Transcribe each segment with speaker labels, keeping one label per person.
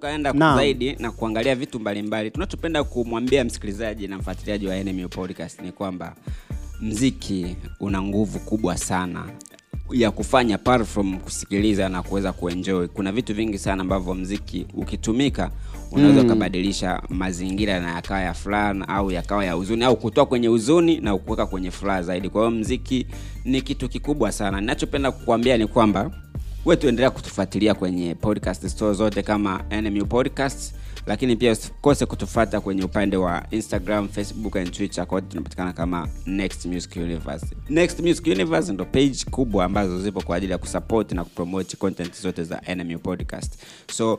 Speaker 1: tukaenda
Speaker 2: na
Speaker 1: zaidi na kuangalia vitu mbalimbali. Tunachopenda kumwambia msikilizaji na mfuatiliaji wa NMU podcast ni kwamba mziki una nguvu kubwa sana ya kufanya apart from kusikiliza na kuweza kuenjoy. Kuna vitu vingi sana ambavyo mziki ukitumika unaweza ukabadilisha mazingira na yakawa ya furaha au yakawa ya huzuni au kutoa kwenye huzuni na kuweka kwenye furaha zaidi. Kwa hiyo mziki ni kitu kikubwa sana. Ninachopenda kukuambia ni kwamba we tuendelea kutufuatilia kwenye podcast store zote kama nmu podcast lakini pia usikose kutufata kwenye upande wa instagram facebook and twitter kote tunapatikana kama next music universe. Next music universe ndo page kubwa ambazo zipo kwa ajili ya kusupport na kupromote content zote za nmu podcast. So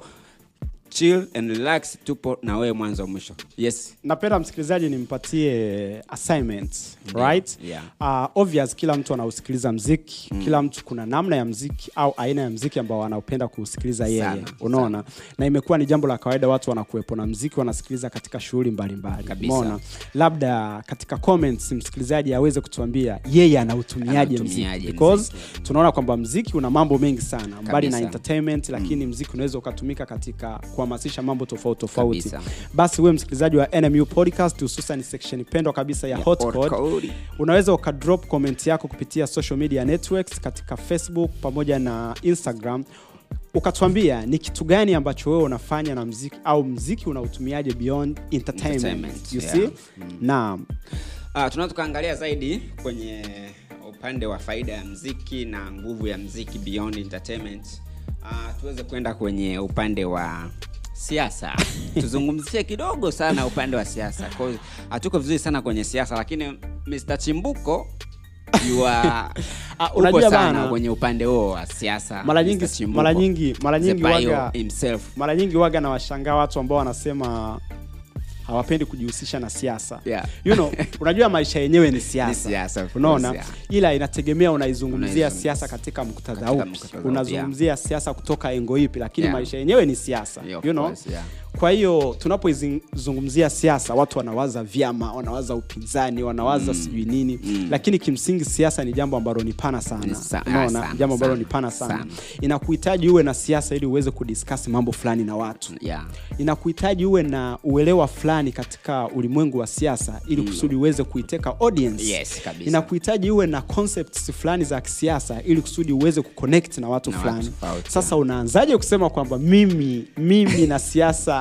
Speaker 1: chill and relax tupo na wewe mwanzo mwisho. Yes.
Speaker 2: Napenda msikilizaji nimpatie assignment right?
Speaker 1: Yeah.
Speaker 2: uh, obvious kila mtu anausikiliza mziki. Mm. kila mtu kuna namna ya mziki au aina ya mziki ambao anaupenda kuusikiliza yeye. Unaona? Na imekuwa ni jambo la kawaida watu wanakuwepo na mziki wanasikiliza katika shughuli mbalimbali. Umeona? Labda katika comments msikilizaji aweze kutuambia yeye anautumiaje mziki. Because
Speaker 1: mziki.
Speaker 2: tunaona kwamba mziki una mambo mengi sana. Mbali na entertainment lakini mziki unaweza ukatumika katika kuhamasisha mambo tofauti tofauti
Speaker 1: Kabisa.
Speaker 2: basi wewe msikilizaji wa nmu podcast hususan section pendwa kabisa ya
Speaker 1: Ya
Speaker 2: hot
Speaker 1: hot
Speaker 2: code,
Speaker 1: code.
Speaker 2: unaweza ukadrop comment yako kupitia social media networks katika facebook pamoja na instagram ukatuambia ni kitu gani ambacho wewe unafanya na mziki au mziki unautumiaje beyond entertainment,
Speaker 1: Entertainment,
Speaker 2: you
Speaker 1: yeah.
Speaker 2: see naam
Speaker 1: Uh, tunaweza tukaangalia zaidi kwenye upande wa faida ya mziki na nguvu ya mziki beyond entertainment uh, tuweze kwenda kwenye upande wa siasa. Tuzungumzie kidogo sana upande wa siasa. Hatuko vizuri sana kwenye siasa lakini mr chimbuko yua
Speaker 2: Ah, unajua bana,
Speaker 1: kwenye upande huo wa siasa
Speaker 2: mara nyingi mara nyingi mara nyingi waga mara nyingi waga na washangaa watu ambao wanasema hawapendi kujihusisha na siasa
Speaker 1: Yeah.
Speaker 2: you know, unajua maisha yenyewe ni siasa unaona ila inategemea unaizungumzia
Speaker 1: una
Speaker 2: siasa katika muktadha upi unazungumzia yeah. siasa kutoka engo ipi lakini
Speaker 1: Yeah.
Speaker 2: maisha yenyewe ni siasa
Speaker 1: Yeah,
Speaker 2: you know?
Speaker 1: course, yeah.
Speaker 2: Kwa hiyo tunapoizungumzia siasa watu wanawaza vyama wanawaza upinzani wanawaza sijui nini. Lakini kimsingi siasa ni jambo ambalo ni pana sana. Unaona? jambo ambalo ni pana sana,
Speaker 1: sana.
Speaker 2: inakuhitaji uwe na siasa ili uweze kudiskasi mambo fulani na watu.
Speaker 1: Yeah.
Speaker 2: inakuhitaji uwe na uelewa fulani katika ulimwengu wa siasa ili kusudi uweze kuiteka audience.
Speaker 1: Yes, kabisa.
Speaker 2: inakuhitaji uwe na concepts fulani za kisiasa ili kusudi uweze kuconnect na watu fulani. sasa unaanzaje kusema kwamba mimi mimi na siasa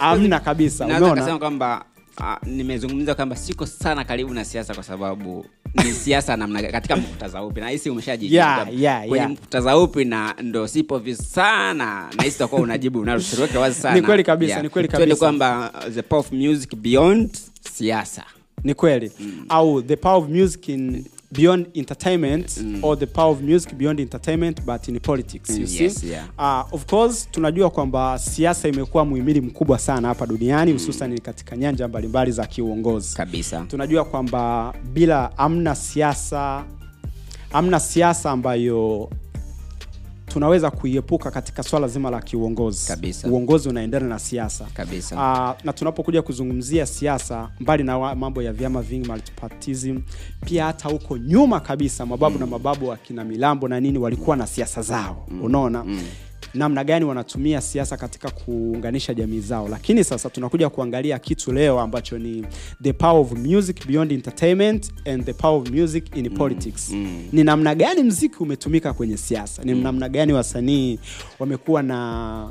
Speaker 2: hamna kabisa umeona
Speaker 1: kwamba uh, nimezungumza kwamba siko sana karibu na siasa kwa sababu ni siasa namna katika muktadha upi? Nahisi umeshajibu
Speaker 2: Yeah, yeah,
Speaker 1: kwenye
Speaker 2: yeah.
Speaker 1: muktadha upi na ndo sipo vi sana nahisi utakuwa unajibu unalotuweke wazi sana.
Speaker 2: Ni kweli kabisa, ni kweli kabisa.
Speaker 1: kwamba uh, the power of music beyond siasa.
Speaker 2: Ni kweli. Au the power of music in beyond entertainment or the power of music beyond entertainment but in politics you
Speaker 1: Mm,
Speaker 2: see?
Speaker 1: yes, yeah.
Speaker 2: uh, of course tunajua kwamba siasa imekuwa muhimili mkubwa sana hapa duniani hususan katika nyanja mbalimbali za kiuongozi.
Speaker 1: Kabisa.
Speaker 2: Tunajua kwamba bila amna siasa amna siasa ambayo tunaweza kuiepuka katika swala zima la kiuongozi.
Speaker 1: Kabisa.
Speaker 2: uongozi unaendana na siasa.
Speaker 1: Kabisa.
Speaker 2: Uh, na tunapokuja kuzungumzia siasa mbali na mambo ya vyama vingi multipartism pia hata huko nyuma kabisa mababu na mababu akina milambo na nini walikuwa na siasa zao. Unaona namna gani wanatumia siasa katika kuunganisha jamii zao. Lakini sasa tunakuja kuangalia kitu leo ambacho ni the power of music beyond entertainment and the power of music in politics. ni namna gani mziki umetumika kwenye siasa? Ni namna gani wasanii wamekuwa na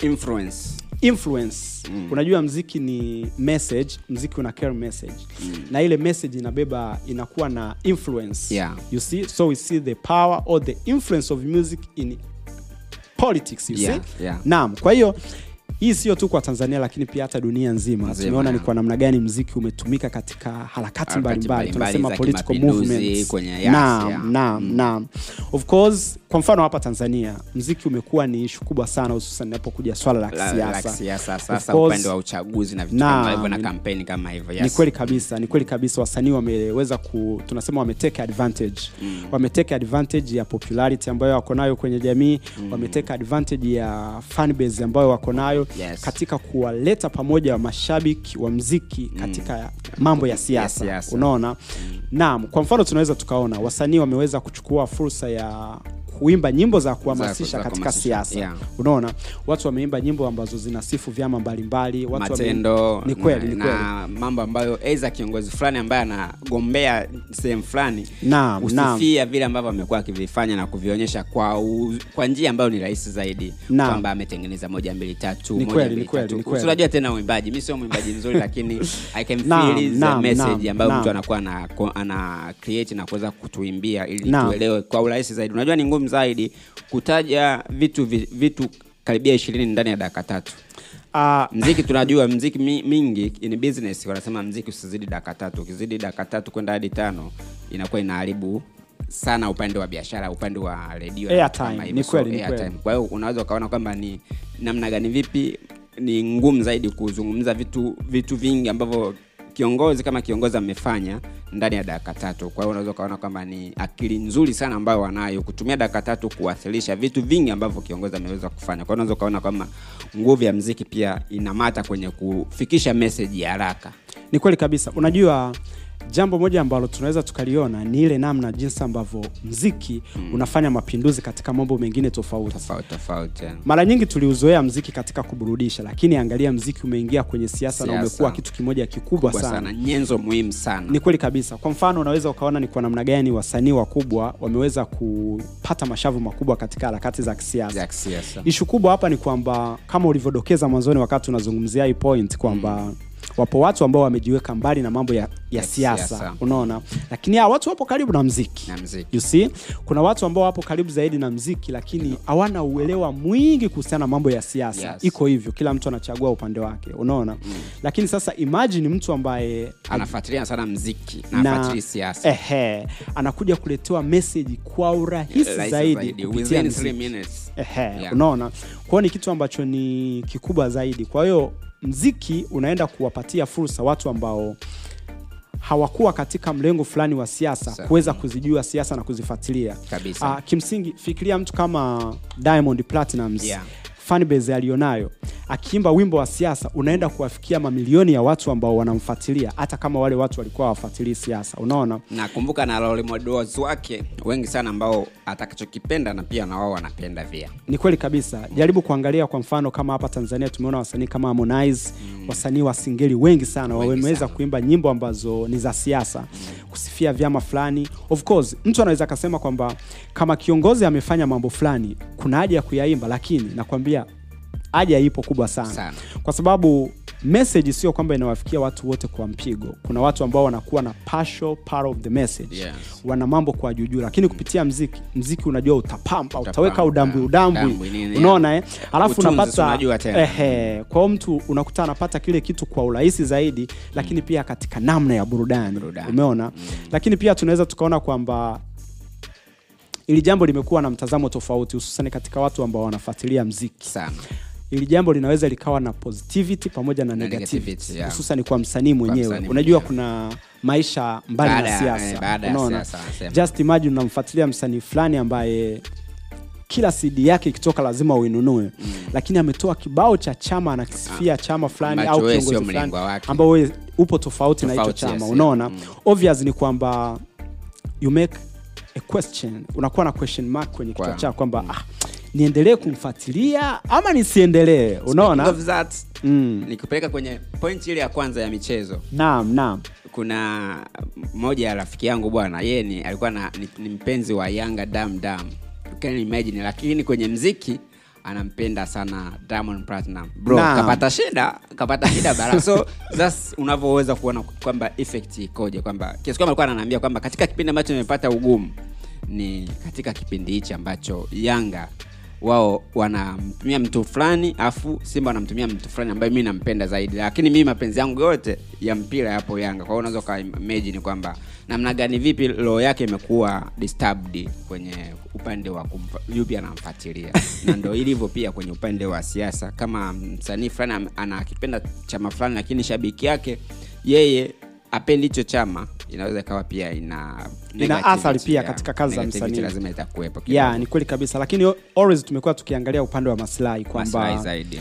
Speaker 1: influence.
Speaker 2: influence? Mm. unajua mziki ni message mziki una carry message. Mm. na ile message inabeba inakuwa na influence.
Speaker 1: Yeah.
Speaker 2: you see so we see the power or the influence of music in politics you
Speaker 1: Yeah,
Speaker 2: see
Speaker 1: yeah.
Speaker 2: naam kwa hiyo hii sio tu kwa tanzania lakini pia hata dunia nzima. Tumeona ni kwa namna gani mziki umetumika katika harakati mbalimbali. tunasema political movements. naam naam naam. Of course kwa mfano hapa tanzania mziki umekuwa ni ishu kubwa sana hususan inapokuja swala la kisiasa.
Speaker 1: kisiasa sasa upande wa uchaguzi na vitu kama hivyo na kampeni kama hivyo
Speaker 2: ni kweli kabisa ni kweli kabisa. Wasanii wameweza ku tunasema wameteke advantage. Mm. wameteke advantage ya popularity ambayo wako nayo kwenye jamii. Mm. wameteke advantage ya fanbase ambayo wako nayo
Speaker 1: Yes.
Speaker 2: katika kuwaleta pamoja mashabiki wa mziki katika mambo ya siasa.
Speaker 1: yes,
Speaker 2: unaona? Naam kwa mfano tunaweza tukaona wasanii wameweza kuchukua fursa ya kuimba nyimbo za kuhamasisha katika siasa.
Speaker 1: Yeah.
Speaker 2: unaona watu wameimba nyimbo ambazo zinasifu vyama mbalimbali watu
Speaker 1: matendo
Speaker 2: ni kweli ni kweli.
Speaker 1: na mambo ambayo aidha kiongozi fulani ambaye anagombea sehemu fulani usifia vile ambavyo amekuwa akivifanya na kuvionyesha kwa, u, kwa njia ambayo ni rahisi zaidi kwamba ametengeneza moja mbili tatu moja, mbili, tatu. unajua tena uimbaji mi sio mwimbaji mzuri lakini i can feel the message ambayo mtu anakuwa ana, ana create na kuweza kutuimbia ili tuelewe kwa urahisi zaidi. Unajua ni ngumu zaidi kutaja vitu vitu karibia ishirini ndani ya dakika tatu.
Speaker 2: Uh,
Speaker 1: mziki tunajua mziki mingi in business wanasema mziki usizidi dakika tatu. Ukizidi dakika tatu kwenda hadi tano inakuwa inaharibu sana upande wa biashara upande wa redio
Speaker 2: ni kweli, ni kweli.
Speaker 1: kwa hiyo unaweza ukaona kwamba ni namna gani vipi ni ngumu zaidi kuzungumza vitu vitu vingi ambavyo kiongozi kama kiongozi amefanya ndani ya dakika tatu. Kwa hiyo unaweza ukaona kwamba ni akili nzuri sana ambayo wanayo kutumia dakika tatu kuwasilisha vitu vingi ambavyo kiongozi ameweza kufanya. Kwa unaweza ukaona kwamba nguvu ya mziki pia inamata kwenye kufikisha meseji ya haraka.
Speaker 2: Ni kweli kabisa. Unajua jambo moja ambalo tunaweza tukaliona ni ile namna jinsi ambavyo mziki mm. unafanya mapinduzi katika mambo mengine tofauti.
Speaker 1: Tofauti tofauti
Speaker 2: mara nyingi tuliuzoea mziki katika kuburudisha lakini angalia mziki umeingia kwenye siasa na umekuwa kitu kimoja kikubwa
Speaker 1: Kubwa
Speaker 2: sana,
Speaker 1: sana. Nyenzo muhimu sana.
Speaker 2: Ni kweli kabisa. Kwa mfano unaweza ukaona ni kwa namna gani wasanii wakubwa wameweza kupata mashavu makubwa katika harakati za kisiasa. Ishu kubwa hapa ni kwamba kama ulivyodokeza mwanzoni wakati unazungumzia hii point kwamba mm. Wapo watu ambao wamejiweka mbali na mambo ya, ya siasa unaona? Lakini hawa watu wapo karibu na mziki.
Speaker 1: Na mziki.
Speaker 2: You see? Kuna watu ambao wapo karibu zaidi na mziki lakini hawana uelewa mwingi kuhusiana na mambo ya siasa.
Speaker 1: Yes.
Speaker 2: iko hivyo kila mtu anachagua upande wake unaona? Mm. lakini sasa imagine mtu ambaye
Speaker 1: anafuatilia sana mziki na afuatilia siasa.
Speaker 2: ehe, anakuja kuletewa message kwa urahisi
Speaker 1: Rahisi
Speaker 2: zaidi kupitia mziki. Ehe,
Speaker 1: Yeah.
Speaker 2: unaona. Kwao ni kitu ambacho ni kikubwa zaidi. Kwa hiyo mziki unaenda kuwapatia fursa watu ambao hawakuwa katika mlengo fulani wa siasa kuweza kuzijua siasa na kuzifuatilia. Ah, kimsingi fikiria mtu kama Diamond Platnumz.
Speaker 1: Yeah.
Speaker 2: Fanbase aliyonayo, akiimba wimbo wa siasa unaenda kuwafikia mamilioni ya watu ambao wanamfuatilia hata kama wale watu walikuwa hawafuatilii siasa unaona?
Speaker 1: Nakumbuka na role models wake wengi sana ambao atakachokipenda na pia na wao wanapenda pia
Speaker 2: ni kweli kabisa. Jaribu kuangalia kwa mfano kama hapa tanzania tumeona wasanii kama harmonize mm. wasanii wa singeli wengi sana wameweza kuimba nyimbo ambazo ni za siasa. Mm. Kusifia vyama fulani. Of course mtu anaweza akasema kwamba kama kiongozi amefanya mambo fulani kuna haja ya kuyaimba lakini nakwambia haja ipo kubwa sana,
Speaker 1: Sana.
Speaker 2: kwa sababu message sio kwamba inawafikia watu wote kwa mpigo. Kuna watu ambao wanakuwa na partial part of the message.
Speaker 1: Yes.
Speaker 2: wana mambo kwa juujuu lakini kupitia mziki mziki unajua utapamba utaweka udambwi. Udambwi
Speaker 1: nini,
Speaker 2: unaona eh? alafu unapata ehe, kwa mtu unakuta anapata kile kitu kwa urahisi zaidi lakini pia katika namna ya burudani,
Speaker 1: Burudani.
Speaker 2: umeona? Lakini pia tunaweza tukaona kwamba ili jambo limekuwa na mtazamo tofauti hususan katika watu ambao wanafuatilia mziki.
Speaker 1: Sana.
Speaker 2: Ili jambo linaweza likawa na positivity pamoja na negativity
Speaker 1: yeah.
Speaker 2: hususan kwa msanii mwenyewe. unajua
Speaker 1: mwenyewe.
Speaker 2: kuna maisha mbali na siasa.
Speaker 1: eh,
Speaker 2: unaona? just imagine unamfuatilia msanii fulani ambaye kila cd yake ikitoka lazima uinunue. Mm. lakini ametoa kibao cha chama anakisifia chama fulani au kiongozi fulani ambao wewe upo tofauti, na hicho
Speaker 1: Tofauti,
Speaker 2: chama
Speaker 1: yes,
Speaker 2: unaona?
Speaker 1: Mm.
Speaker 2: obvious ni kwamba you make a question unakuwa na question mark kwenye kichwa chako kwamba ah, niendelee kumfuatilia ama nisiendelee? Unaona?
Speaker 1: Speaking of that,
Speaker 2: Mm.
Speaker 1: nikupeleka kwenye point ile ya kwanza ya michezo.
Speaker 2: Naam naam.
Speaker 1: Kuna moja ya rafiki yangu bwana yeye ni alikuwa na, ni, ni mpenzi wa yanga dam dam can imagine? Lakini kwenye mziki anampenda sana Diamond Platinum bro
Speaker 2: Naam.
Speaker 1: kapata shida kapata shida bara. So that's unavyoweza kuona kwamba effect ikoje kwamba kiasi kwamba alikuwa ananiambia kwamba katika kipindi ambacho nimepata ugumu ni katika kipindi hichi ambacho Yanga wao wanamtumia mtu fulani afu Simba wanamtumia mtu fulani ambaye mi nampenda zaidi, lakini mi mapenzi yangu yote ya mpira yapo Yanga. Kwa hiyo unaweza ukaimajini kwamba namna gani vipi roho yake imekuwa disturbed kwenye upande wa yupi anamfatilia na ndo ilivyo pia kwenye upande wa siasa. Kama msanii fulani anakipenda chama fulani, lakini shabiki yake yeye apendi hicho chama, inaweza ikawa pia ina ina
Speaker 2: athari pia
Speaker 1: yeah.
Speaker 2: katika kazi za msanii.
Speaker 1: lazima itakuwepo Yeah,
Speaker 2: ni kweli kabisa lakini always tumekuwa tukiangalia upande wa maslahi kwamba
Speaker 1: zaidi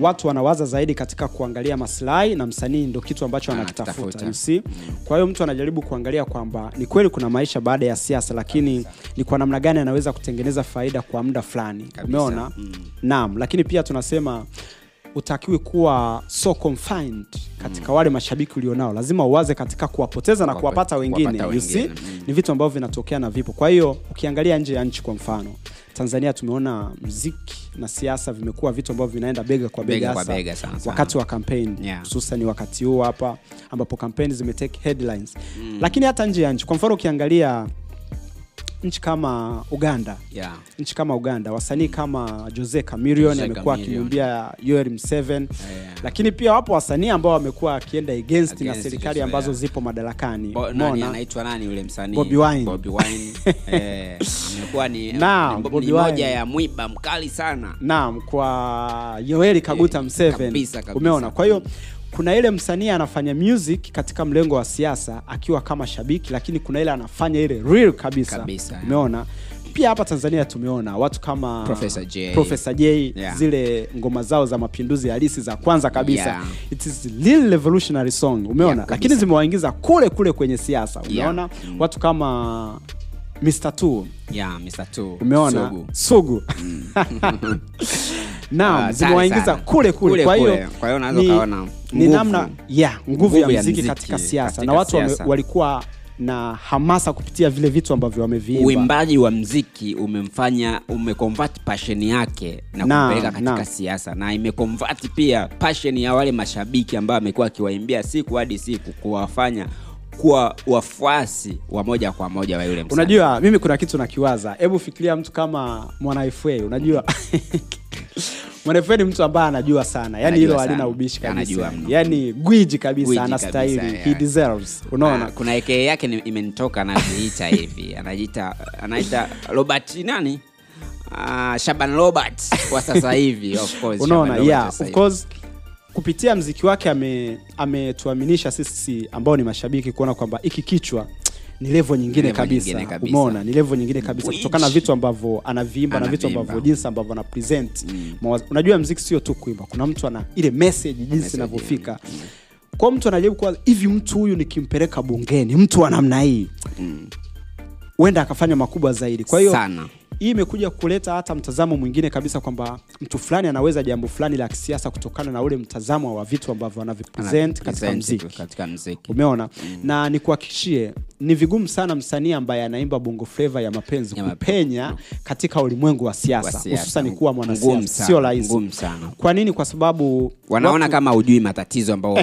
Speaker 2: watu wanawaza zaidi katika kuangalia maslahi na msanii ndo kitu ambacho
Speaker 1: Anakitafuta.
Speaker 2: you see? kwa hiyo mtu anajaribu kuangalia kwamba ni kweli kuna maisha baada ya siasa lakini ni kwa namna gani anaweza kutengeneza faida kwa muda fulani umeona? Mm. naam lakini pia tunasema utakiwi kuwa so confined katika wale mashabiki ulionao lazima uwaze katika kuwapoteza na kuwapata wengine,
Speaker 1: kuwapata
Speaker 2: you see?
Speaker 1: mm.
Speaker 2: ni vitu ambavyo vinatokea na vipo kwa hiyo ukiangalia nje ya nchi kwa mfano tanzania tumeona mziki na siasa vimekuwa vitu ambavyo vinaenda bega kwa bega,
Speaker 1: Bega kwa bega sana sana.
Speaker 2: wakati wa kampeni
Speaker 1: Yeah.
Speaker 2: wakati huu hapa ambapo kampeni zimetake headlines lakini hata nje ya nchi kwa mfano ukiangalia nchi kama uganda
Speaker 1: yeah.
Speaker 2: nchi kama uganda wasanii kama jose camilion amekuwa
Speaker 1: Chameleone.
Speaker 2: akimwimbia yoel mseven
Speaker 1: Yeah.
Speaker 2: lakini pia wapo wasanii ambao wamekuwa akienda against, na serikali
Speaker 1: Jose,
Speaker 2: ambazo
Speaker 1: yeah.
Speaker 2: zipo madarakani
Speaker 1: Bo, nani anaitwa nani yule msanii
Speaker 2: Bobby Wine.
Speaker 1: Bobby Wine. eh, amekuwa ni,
Speaker 2: Naam,
Speaker 1: ni,
Speaker 2: Bobby
Speaker 1: ni moja
Speaker 2: Wine.
Speaker 1: ya mwiba mkali sana
Speaker 2: naam kwa yoeli kaguta
Speaker 1: yeah.
Speaker 2: mseven
Speaker 1: kabisa, kabisa.
Speaker 2: umeona kwa hiyo kuna ile msanii anafanya music katika mlengo wa siasa akiwa kama shabiki lakini kuna ile anafanya ile real kabisa,
Speaker 1: Kabisa,
Speaker 2: umeona pia hapa tanzania tumeona watu kama
Speaker 1: Professor J.
Speaker 2: Professor J
Speaker 1: Yeah.
Speaker 2: zile ngoma zao za mapinduzi halisi za kwanza kabisa
Speaker 1: Yeah.
Speaker 2: it is real revolutionary song umeona
Speaker 1: Yeah,
Speaker 2: lakini zimewaingiza kule kule kwenye siasa
Speaker 1: Yeah.
Speaker 2: mm. watu kama Mr. Two
Speaker 1: yeah, Mr.
Speaker 2: Umeona
Speaker 1: Sugu.
Speaker 2: sugu naam
Speaker 1: Ah,
Speaker 2: zimewaingiza kule kule. Kwa hiyo
Speaker 1: kule. Kwa hiyo
Speaker 2: ni- ni namna ya nguvu, ya mziki katika siasa. Na watu walikuwa na hamasa kupitia vile vitu ambavyo wameviimba.
Speaker 1: Uimbaji wa mziki umemfanya umeconvert passion yake na
Speaker 2: na
Speaker 1: kumpeleka katika siasa. Na imeconvert pia passion ya wale mashabiki ambao amekuwa akiwaimbia siku hadi siku kuwafanya kuwa wafuasi wa moja kwa moja wa yule msanii.
Speaker 2: unajua mimi kuna kitu nakiwaza. Hebu fikiria mtu kama mwana fa unajua mwana ni mtu ambaye anajua sana. Yani hilo halina ubishi
Speaker 1: Anajua
Speaker 2: kabisa yani gwiji kabisa anastahili. he deserves. Unaona?
Speaker 1: Ah, kuna eke yake ni- imenitoka anajiita hivi. Anajiita anaita robert nani? Uh, shaban robert kwa sasa hivi of course,
Speaker 2: unaona? Yeah of course kupitia mziki wake ame- ametuaminisha sisi ambao ni mashabiki kuona kwamba hiki kichwa ni levo nyingine
Speaker 1: Level
Speaker 2: kabisa,
Speaker 1: nyingine kabisa.
Speaker 2: umeona ni levo nyingine kabisa. Kutokana na vitu ambavyo anaviimba na vitu ambavyo jinsi ambavyo ana present. Mm. unajua mziki sio tu kuimba. Kuna mtu ana ile message jinsi inavyofika. kwa mtu anajaribu kuwa hivi mtu huyu nikimpeleka bungeni mtu wa namna hii? Huenda akafanya makubwa zaidi. Kwa hiyo
Speaker 1: sana.
Speaker 2: hii imekuja kuleta hata mtazamo mwingine kabisa kwamba mtu fulani anaweza jambo fulani la kisiasa kutokana na ule mtazamo wa vitu ambavyo anavipresent katika mziki
Speaker 1: katika mziki
Speaker 2: umeona? Na nikuhakikishie ni vigumu sana msanii ambaye anaimba bongo fleva ya mapenzi
Speaker 1: Ya mapenzi.
Speaker 2: kupenya katika ulimwengu wa siasa hususan kuwa mwanasiasa sio rahisi. kwa nini? Kwa sababu
Speaker 1: wanaona
Speaker 2: watu-
Speaker 1: kama ujui matatizo ambao.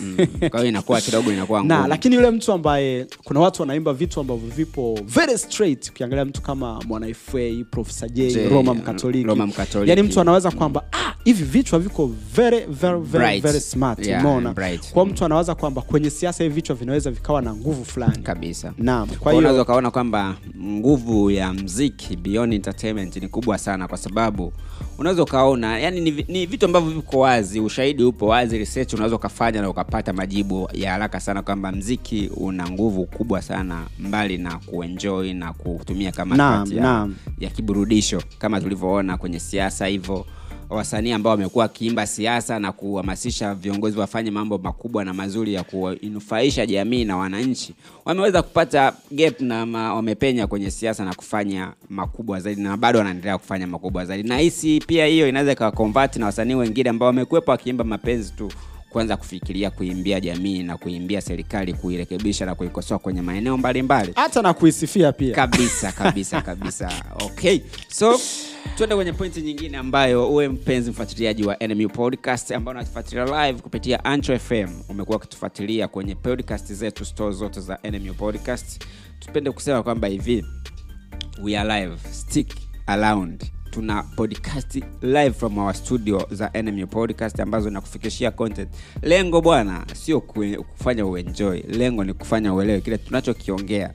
Speaker 1: Mm. inakuwa kidogo inakuwa
Speaker 2: na lakini yule mtu ambaye kuna watu wanaimba vitu ambavyo vipo very straight. Ukiangalia mtu kama mwana fa j
Speaker 1: J,
Speaker 2: roma mkatoliki.
Speaker 1: Roma Mkatoliki.
Speaker 2: yani mtu anaweza kwamba ah, hivi vichwa viko very very very, very smart.
Speaker 1: Yeah,
Speaker 2: umeona? kwa mtu anawaza kwamba kwenye siasa hivi vichwa vinaweza vikawa na nguvu fulani
Speaker 1: kabisa
Speaker 2: naam kwa
Speaker 1: unaweza ukaona kwamba nguvu ya mziki beyond entertainment ni kubwa sana kwa sababu unaweza ukaona yani ni, ni vitu ambavyo viko wazi ushahidi upo wazi research unaweza ukafanya na ukapata majibu ya haraka sana kwamba mziki una nguvu kubwa sana mbali na kuenjoy na kutumia kama
Speaker 2: Naam,
Speaker 1: ya,
Speaker 2: naam.
Speaker 1: ya kiburudisho kama tulivyoona kwenye siasa hivyo wasanii ambao wamekuwa wakiimba siasa na kuhamasisha viongozi wafanye mambo makubwa na mazuri ya kuinufaisha jamii na wananchi wameweza kupata gap na ma, wamepenya kwenye siasa na kufanya makubwa zaidi na bado wanaendelea kufanya makubwa zaidi. Na hisi pia hiyo inaweza ikawa na wasanii wengine ambao wamekuwepo wakiimba mapenzi tu kuanza kufikiria kuimbia jamii na kuimbia serikali kuirekebisha na kuikosoa kwenye maeneo mbalimbali.
Speaker 2: Hata na kuisifia pia.
Speaker 1: Kabisa kabisa kabisa. Okay so tuende kwenye pointi nyingine ambayo uwe mpenzi mfuatiliaji wa NMU podcast ambao unatufuatilia live kupitia Ancho FM umekuwa ukitufuatilia kwenye podcast zetu store zote za NMU podcast. Tupende kusema kwamba hivi we are live stick around. Tuna podcast live from our studio za NMU podcast ambazo nakufikishia content. Lengo bwana sio kufanya uenjoy. Lengo ni kufanya uelewe kile tunachokiongea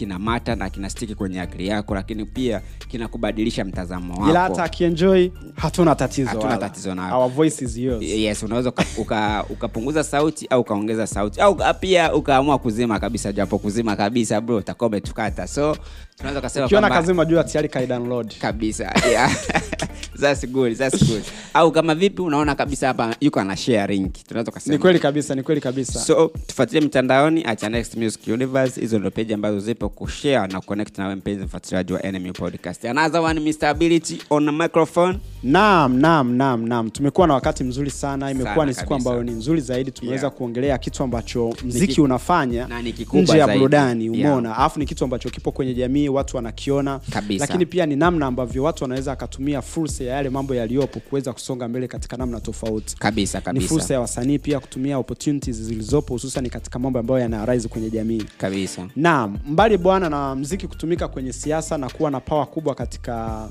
Speaker 1: kina mata na kinastiki kwenye akili yako lakini pia kinakubadilisha mtazamo wako
Speaker 2: ila hata akienjoy hatuna tatizo
Speaker 1: Hatuna tatizo nalo.
Speaker 2: Our voice is yours.
Speaker 1: yes unaweza uka- uka- ukapunguza sauti au ukaongeza sauti au pia ukaamua kuzima kabisa japo kuzima kabisa bro utakuwa umetukata so tunaweza ukasema
Speaker 2: ukiona kazima jua tayari kai download
Speaker 1: kabisa yeah. That's good, that's good. au kama vipi unaona kabisa hapa yuko ana share link tunaweza
Speaker 2: ni kweli kabisa ni kweli kabisa.
Speaker 1: So tufuatilie mitandaoni acha next music universe. Hizo ndo page ambazo zipo kushare na connect na mpenzi mfuatiliaji wa enemy podcast. Another one mr ability on a microphone.
Speaker 2: Naam naam naam naam. Tumekuwa na wakati mzuri sana. Imekuwa ni siku ambayo ni nzuri zaidi. Tumeweza
Speaker 1: Yeah.
Speaker 2: kuongelea kitu ambacho mziki
Speaker 1: Niki,
Speaker 2: unafanya nje ya burudani
Speaker 1: Yeah.
Speaker 2: umeona? Alafu ni kitu ambacho kipo kwenye jamii watu wanakiona.
Speaker 1: Kabisa.
Speaker 2: lakini pia ni namna ambavyo watu wanaweza akatumia fursa ya yale mambo yaliyopo kuweza kusonga mbele katika namna tofauti.
Speaker 1: Kabisa
Speaker 2: ni fursa ya wasanii pia kutumia opportunities zilizopo hususan katika mambo ambayo yana arise kwenye jamii.
Speaker 1: Kabisa.
Speaker 2: Naam mbali bwana na mziki kutumika kwenye siasa na kuwa na pawa kubwa katika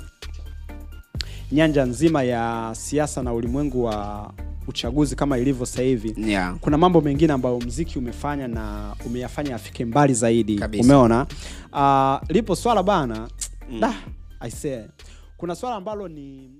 Speaker 2: nyanja nzima ya siasa na ulimwengu wa uchaguzi kama ilivyo sasa hivi
Speaker 1: yeah.
Speaker 2: kuna mambo mengine ambayo mziki umefanya na umeyafanya afike mbali zaidi.
Speaker 1: Kabisa.
Speaker 2: umeona? Uh, lipo swala bana mm. da, I say, kuna swala ambalo ni